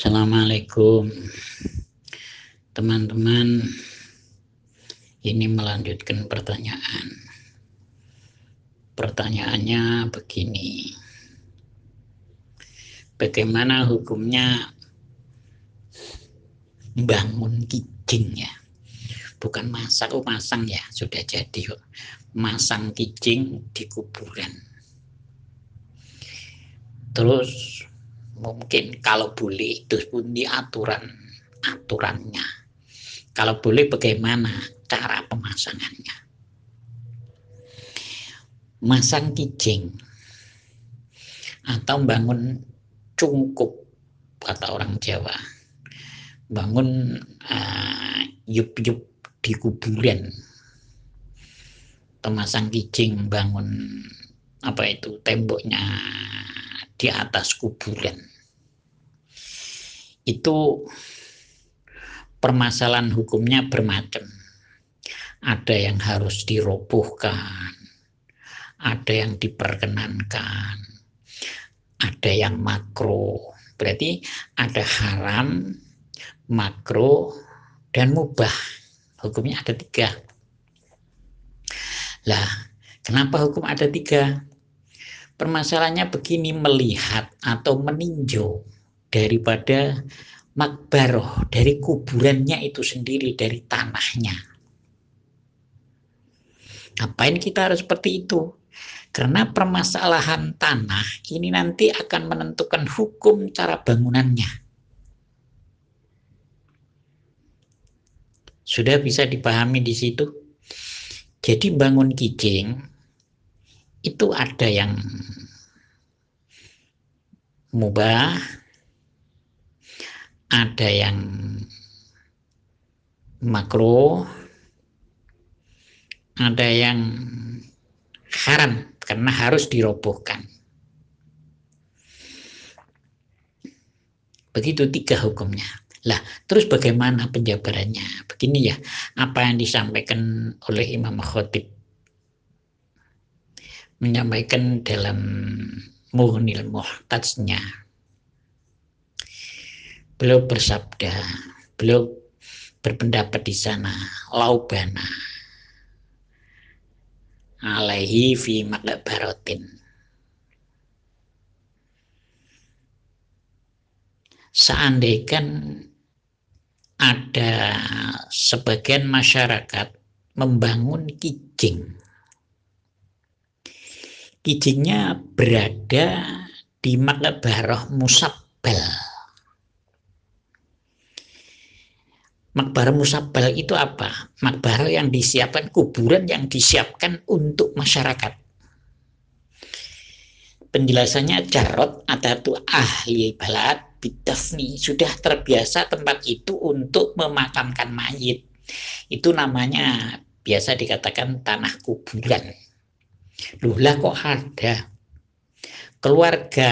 Assalamualaikum. Teman-teman ini melanjutkan pertanyaan. Pertanyaannya begini. Bagaimana hukumnya bangun kijing ya? Bukan masak oh masang ya. Sudah jadi kok masang kijing di kuburan. Terus mungkin kalau boleh itu pun aturan aturannya. Kalau boleh bagaimana cara pemasangannya? Masang kijing atau bangun cungkup kata orang Jawa. Bangun uh, yup-yup di kuburan. Pemasang kijing bangun apa itu temboknya di atas kuburan. Itu permasalahan hukumnya bermacam. Ada yang harus dirobohkan ada yang diperkenankan ada yang makro. Berarti ada haram makro dan mubah. Hukumnya ada tiga. Lah kenapa hukum ada tiga Permasalahannya begini melihat atau meninjau daripada makbaroh dari kuburannya itu sendiri dari tanahnya. Ngapain kita harus seperti itu? Karena permasalahan tanah ini nanti akan menentukan hukum cara bangunannya. Sudah bisa dipahami di situ? Jadi bangun kijing itu ada yang mubah, ada yang makro, ada yang haram karena harus dirobohkan. Begitu tiga hukumnya. Lah, terus bagaimana penjabarannya? Begini ya, apa yang disampaikan oleh Imam Khotib menyampaikan dalam Mughnil Muhtajnya. Beliau bersabda, beliau berpendapat di sana, laubana alaihi fi makbaratin. Seandainya ada sebagian masyarakat membangun kijing kijingnya berada di Makbaroh Musabbal. Makbaroh Musabbal itu apa? Makbaroh yang disiapkan, kuburan yang disiapkan untuk masyarakat. Penjelasannya jarot atau ahli balad bidafni sudah terbiasa tempat itu untuk memakamkan mayit. Itu namanya biasa dikatakan tanah kuburan Loh lah kok ada? Keluarga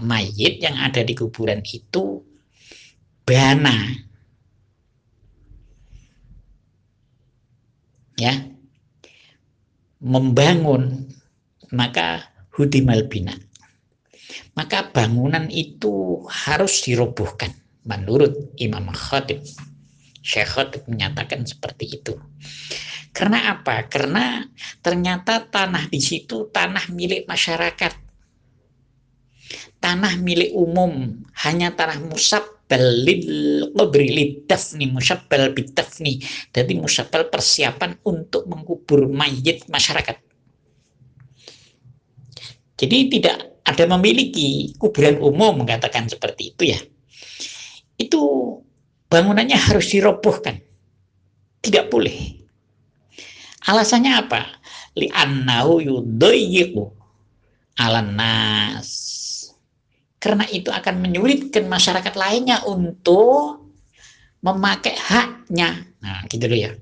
mayit yang ada di kuburan itu bana. Ya. Membangun maka hudimal bina. Maka bangunan itu harus dirobohkan. Menurut Imam Khatib Syekh Khatib menyatakan seperti itu karena apa? Karena ternyata tanah di situ tanah milik masyarakat. Tanah milik umum, hanya tanah musabbal lil lidafni musabbal bidafni. Jadi musabbal persiapan untuk mengubur mayit masyarakat. Jadi tidak ada memiliki kuburan umum mengatakan seperti itu ya. Itu bangunannya harus dirobohkan. Tidak boleh Alasannya apa? Li'annahu yudayyiqu alan nas. Karena itu akan menyulitkan masyarakat lainnya untuk memakai haknya. Nah, gitu loh ya.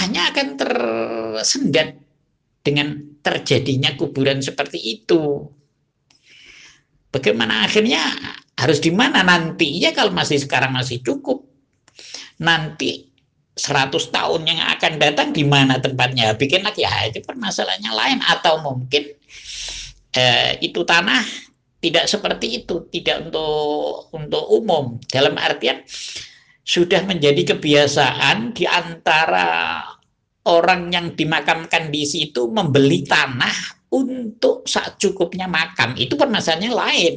Hanya akan tersendat dengan terjadinya kuburan seperti itu. Bagaimana akhirnya harus di mana nantinya kalau masih sekarang masih cukup. Nanti 100 tahun yang akan datang di mana tempatnya bikin lagi ya itu permasalahannya lain atau mungkin eh, itu tanah tidak seperti itu, tidak untuk untuk umum. Dalam artian sudah menjadi kebiasaan di antara orang yang dimakamkan di situ membeli tanah untuk saat cukupnya makam. Itu permasalahannya lain.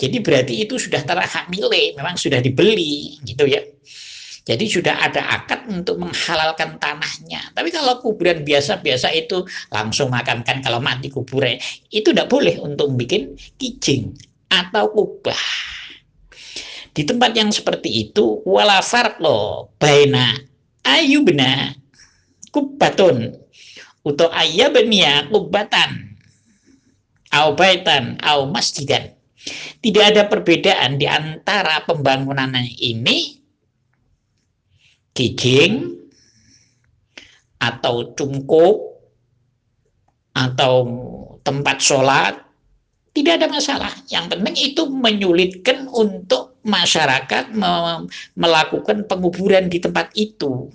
Jadi berarti itu sudah terhak milik, memang sudah dibeli gitu ya. Jadi sudah ada akad untuk menghalalkan tanahnya. Tapi kalau kuburan biasa-biasa itu langsung makamkan kalau mati kuburan itu tidak boleh untuk bikin kijing atau kubah. Di tempat yang seperti itu wala farqo baina ayubna kubbatun atau ayabniya kubatan au baitan au masjidan. Tidak ada perbedaan di antara pembangunan ini kijing atau cungkup atau tempat sholat tidak ada masalah. Yang penting itu menyulitkan untuk masyarakat melakukan penguburan di tempat itu.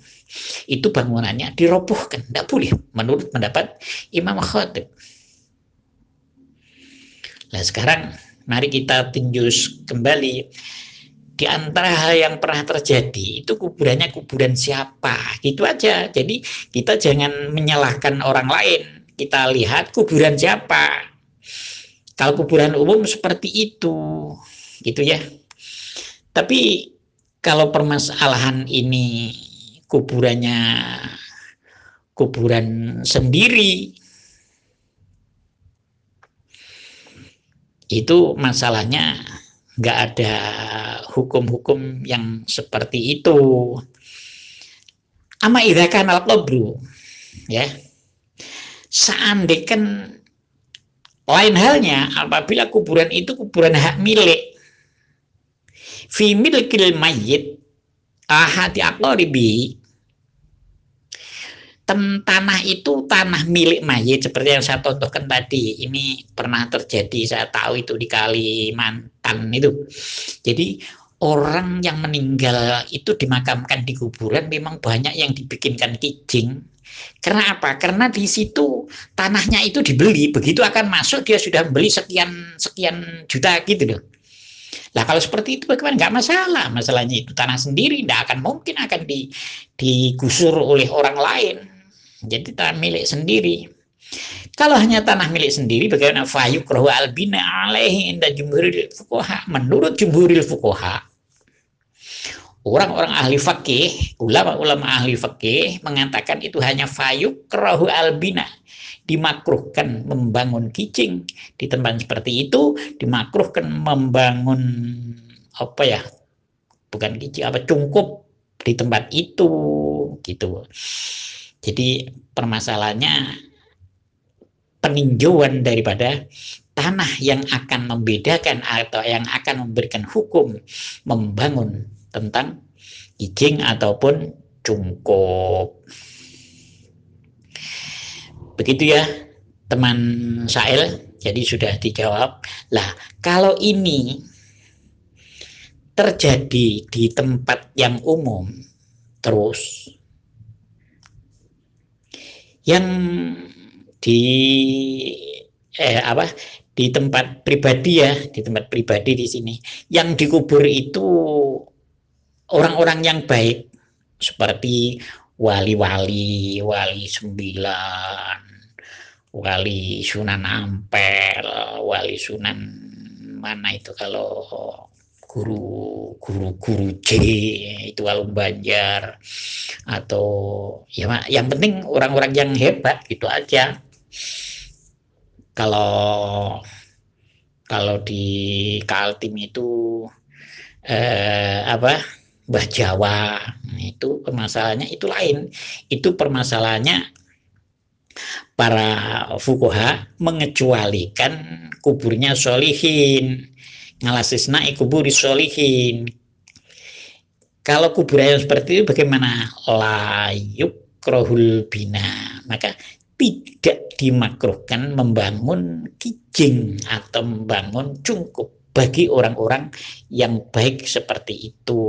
Itu bangunannya dirobohkan, tidak boleh menurut pendapat Imam Khatib. Nah sekarang mari kita tinjau kembali di antara hal yang pernah terjadi itu kuburannya kuburan siapa? Gitu aja. Jadi kita jangan menyalahkan orang lain. Kita lihat kuburan siapa. Kalau kuburan umum seperti itu gitu ya. Tapi kalau permasalahan ini kuburannya kuburan sendiri itu masalahnya nggak ada hukum-hukum yang seperti itu. Ama idakan al qabru ya. Seandainya lain halnya apabila kuburan itu kuburan hak milik fi milkil mayyit ahadi aqaribi tanah itu tanah milik mayit seperti yang saya contohkan tadi ini pernah terjadi saya tahu itu di Kalimantan itu jadi orang yang meninggal itu dimakamkan di kuburan memang banyak yang dibikinkan kijing karena apa? Karena di situ tanahnya itu dibeli, begitu akan masuk dia sudah membeli sekian sekian juta gitu loh. Nah kalau seperti itu bagaimana? Nggak masalah. Masalahnya itu tanah sendiri, tidak akan mungkin akan di, digusur oleh orang lain. Jadi tanah milik sendiri. Kalau hanya tanah milik sendiri, bagaimana rohu albina alaihi inda jumhuril fukoha? Menurut jumhuril fukoha, orang-orang ahli fakih, ulama-ulama ahli fakih mengatakan itu hanya rohu albina, dimakruhkan membangun kicing di tempat seperti itu, dimakruhkan membangun apa ya? Bukan kicing, apa cungkup di tempat itu gitu. Jadi permasalahannya peninjauan daripada tanah yang akan membedakan atau yang akan memberikan hukum membangun tentang izin ataupun cungkup. Begitu ya teman Sail, jadi sudah dijawab. Lah, kalau ini terjadi di tempat yang umum terus yang di eh, apa di tempat pribadi ya di tempat pribadi di sini. Yang dikubur itu orang-orang yang baik seperti wali-wali wali sembilan wali sunan ampel wali sunan mana itu kalau guru guru guru J itu Walum Banjar atau ya yang penting orang-orang yang hebat gitu aja. Kalau kalau di Kaltim itu eh, apa Mbah Jawa itu permasalahannya itu lain. Itu permasalahannya para fukoha mengecualikan kuburnya solihin ngalasisna ikuburi solihin kalau kuburan seperti itu bagaimana? Layuk krohul bina. Maka tidak dimakruhkan membangun kijing atau membangun cungkup bagi orang-orang yang baik seperti itu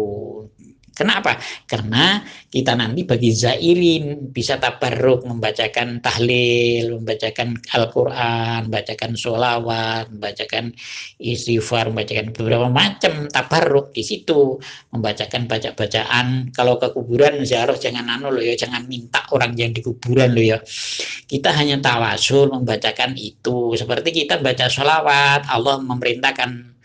Kenapa? Karena kita nanti bagi zairin bisa tabarruk membacakan tahlil, membacakan Al-Quran, membacakan sholawat, membacakan istighfar, membacakan beberapa macam tabarruk di situ, membacakan baca-bacaan. Kalau ke kuburan ziarah jangan anu loh ya, jangan minta orang yang di kuburan loh ya. Kita hanya tawasul membacakan itu. Seperti kita baca sholawat, Allah memerintahkan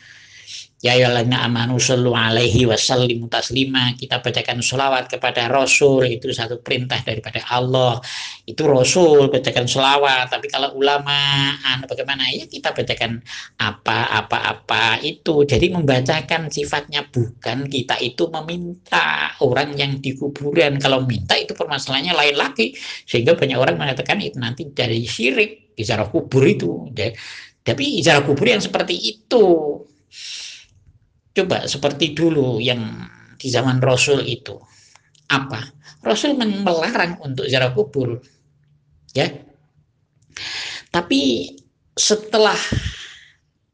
Ya ayyuhalladzina amanu sallu alaihi wasallimu taslima. Kita bacakan selawat kepada Rasul itu satu perintah daripada Allah. Itu Rasul bacakan selawat. Tapi kalau ulama anu bagaimana ya kita bacakan apa-apa-apa itu. Jadi membacakan sifatnya bukan kita itu meminta orang yang di kuburan. Kalau minta itu permasalahannya lain lagi. Sehingga banyak orang mengatakan itu nanti dari syirik di kubur itu. Tapi ijarah kubur yang seperti itu Coba seperti dulu yang di zaman Rasul itu. Apa? Rasul melarang untuk ziarah kubur. Ya. Tapi setelah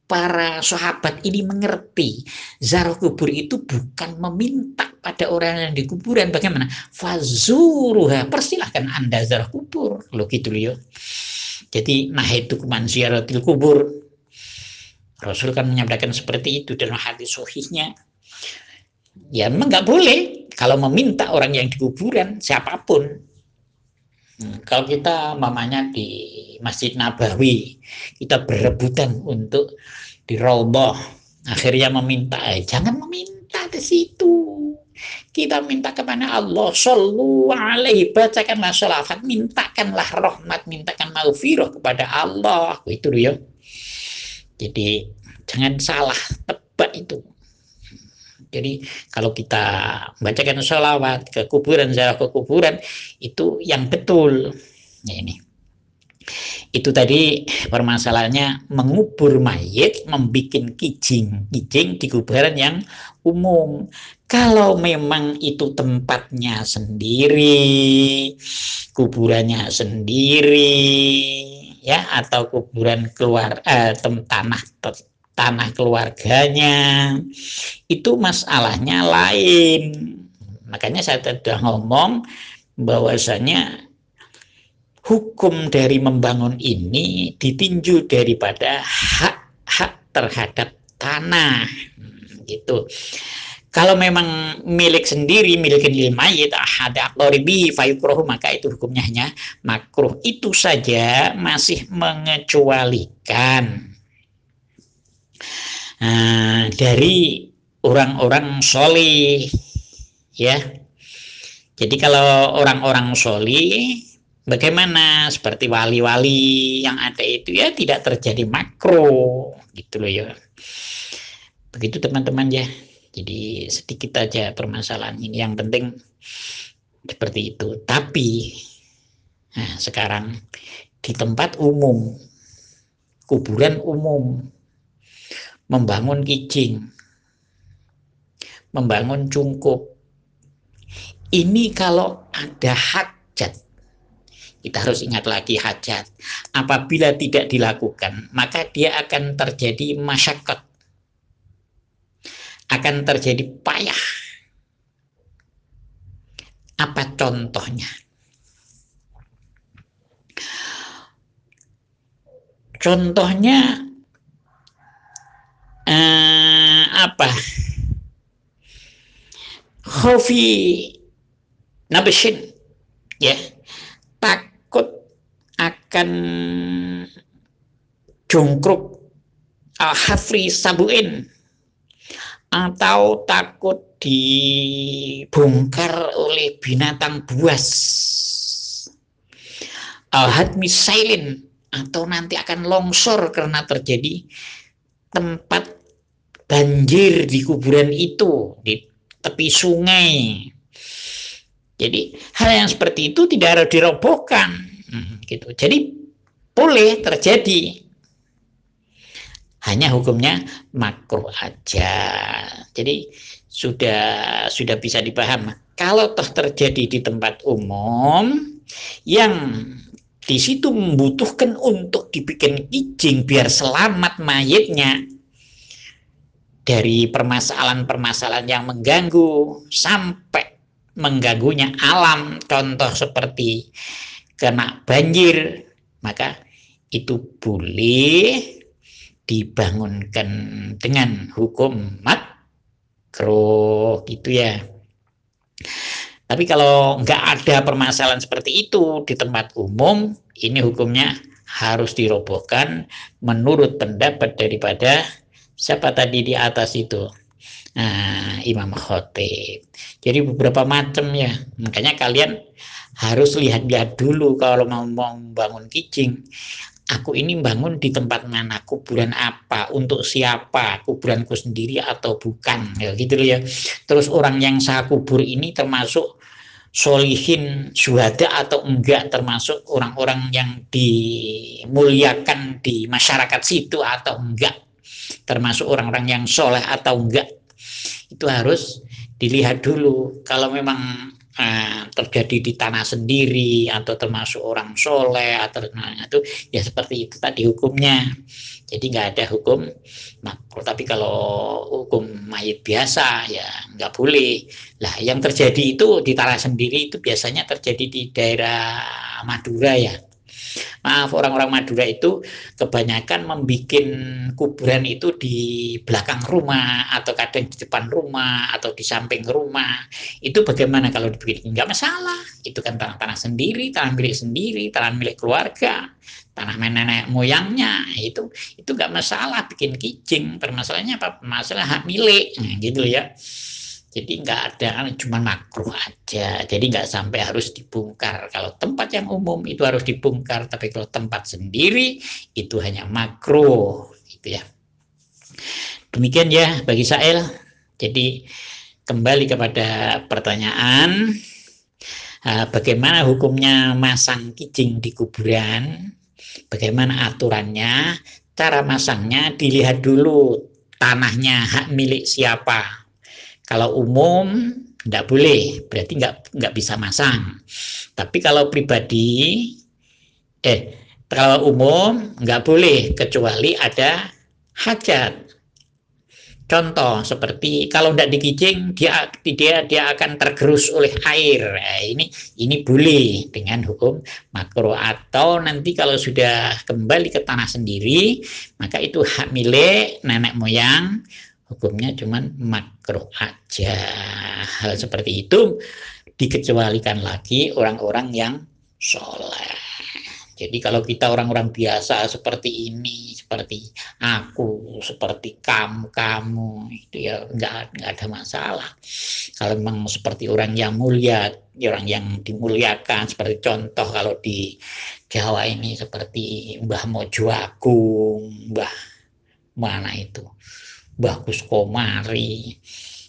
para sahabat ini mengerti ziarah kubur itu bukan meminta pada orang yang di kuburan bagaimana fazuruha persilahkan anda ziarah kubur lo gitu loh ya jadi nah itu kuman ziaratil kubur Rasul kan menyampaikan seperti itu dalam hadis sohihnya. Ya memang nggak boleh kalau meminta orang yang di kuburan siapa pun. Hmm, kalau kita mamanya di Masjid Nabawi, kita berebutan untuk di Raudhah, akhirnya meminta, eh, jangan meminta ke situ. Kita minta kepada Allah, sallu alaihi, bacakanlah sholawat, mintakanlah rahmat, mintakan maghfirah kepada Allah. Itu ya. Jadi jangan salah tebak itu. Jadi kalau kita bacakan sholawat ke kuburan, ziarah ke kuburan itu yang betul. Ya ini. Itu tadi permasalahannya mengubur mayat, membuat kijing, kijing di kuburan yang umum. Kalau memang itu tempatnya sendiri, kuburannya sendiri, ya atau kuburan keluar eh, tanah tanah keluarganya. Itu masalahnya lain. Makanya saya sudah ngomong bahwasanya hukum dari membangun ini ditinjau daripada hak-hak terhadap tanah. Gitu kalau memang milik sendiri, milik lil mayit, ada aktoribi fayukrohu, maka itu hukumnya hanya makruh. Itu saja masih mengecualikan nah, dari orang-orang solih. Ya, jadi kalau orang-orang solih, bagaimana seperti wali-wali yang ada itu ya tidak terjadi makro gitu loh ya. Begitu teman-teman ya. Jadi sedikit aja permasalahan ini. Yang penting seperti itu. Tapi nah, sekarang di tempat umum, kuburan umum, membangun kijing, membangun cungkup. Ini kalau ada hajat, kita harus ingat lagi hajat. Apabila tidak dilakukan, maka dia akan terjadi masyarakat akan terjadi payah. Apa contohnya? Contohnya eh, apa? Khofi nabeshin ya takut akan jungkruk al-hafri sabuin atau takut dibongkar oleh binatang buas. Alhad misailin atau nanti akan longsor karena terjadi tempat banjir di kuburan itu di tepi sungai. Jadi hal yang seperti itu tidak harus dirobohkan. Hmm, gitu. Jadi boleh terjadi hanya hukumnya makruh aja. Jadi sudah sudah bisa dipaham. Kalau toh terjadi di tempat umum yang di situ membutuhkan untuk dibikin kijing biar selamat mayatnya, dari permasalahan-permasalahan yang mengganggu sampai mengganggunya alam contoh seperti kena banjir maka itu boleh dibangunkan dengan hukum makro gitu ya. Tapi kalau nggak ada permasalahan seperti itu di tempat umum ini hukumnya harus dirobohkan menurut pendapat daripada siapa tadi di atas itu? Nah, Imam Khotib. Jadi beberapa macam ya. Makanya kalian harus lihat-lihat dulu kalau mau membangun kijing aku ini bangun di tempat mana? Kuburan apa? Untuk siapa? Kuburanku sendiri atau bukan? Ya gitu ya. Terus orang yang saya kubur ini termasuk solihin syuhada atau enggak? Termasuk orang-orang yang dimuliakan di masyarakat situ atau enggak? Termasuk orang-orang yang soleh atau enggak? Itu harus dilihat dulu. Kalau memang uh, terjadi di tanah sendiri atau termasuk orang soleh atau itu ya seperti itu tadi hukumnya. Jadi nggak ada hukum makruh. Tapi kalau hukum mayit biasa ya nggak boleh. Lah yang terjadi itu di tanah sendiri itu biasanya terjadi di daerah Madura ya Maaf orang-orang Madura itu kebanyakan membuat kuburan itu di belakang rumah atau kadang di depan rumah atau di samping rumah. Itu bagaimana kalau dibikin? Enggak masalah. Itu kan tanah-tanah sendiri, tanah milik sendiri, tanah milik keluarga, tanah nenek moyangnya. Itu itu enggak masalah bikin kijing. Permasalahannya apa? Masalah hak milik. Nah, gitu ya jadi nggak ada cuma makruh aja. Jadi nggak sampai harus dibongkar. Kalau tempat yang umum itu harus dibongkar tapi kalau tempat sendiri itu hanya makruh gitu ya. Demikian ya bagi Sael jadi kembali kepada pertanyaan bagaimana hukumnya masang kijing di kuburan? Bagaimana aturannya? Cara masangnya dilihat dulu tanahnya hak milik siapa kalau umum tidak boleh, berarti nggak nggak bisa masang. Tapi kalau pribadi, eh kalau umum nggak boleh kecuali ada hajat. Contoh seperti kalau tidak dikicing dia dia dia akan tergerus oleh air. Nah, ini ini boleh dengan hukum makro atau nanti kalau sudah kembali ke tanah sendiri maka itu hak milik nenek moyang hukumnya cuman makruh aja. Hal seperti itu dikecualikan lagi orang-orang yang soleh jadi kalau kita orang-orang biasa seperti ini seperti aku seperti kamu kamu itu ya nggak nggak ada masalah. Kalau memang seperti orang yang mulia orang yang dimuliakan seperti contoh kalau di Jawa ini seperti Mbah Mojo Agung Mbah mana itu bagus komari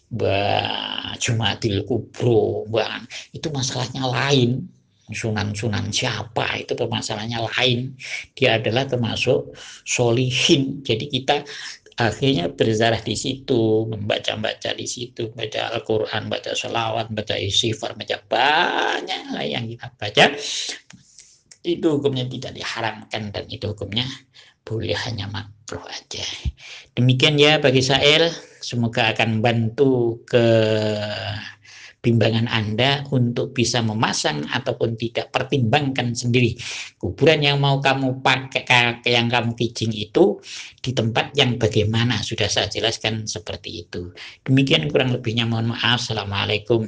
Mbak Jumadil Kubro, Mbak itu masalahnya lain. Sunan-sunan siapa itu permasalahannya lain. Dia adalah termasuk solihin. Jadi kita akhirnya berjarah di situ, membaca-baca di situ, baca Al-Quran, baca salawat, baca istighfar, baca banyak yang kita baca. Itu hukumnya tidak diharamkan dan itu hukumnya boleh hanya makruh aja. Demikian ya bagi Sael, semoga akan bantu ke bimbangan Anda untuk bisa memasang ataupun tidak pertimbangkan sendiri kuburan yang mau kamu pakai yang kamu kijing itu di tempat yang bagaimana. Sudah saya jelaskan seperti itu. Demikian kurang lebihnya mohon maaf. Assalamualaikum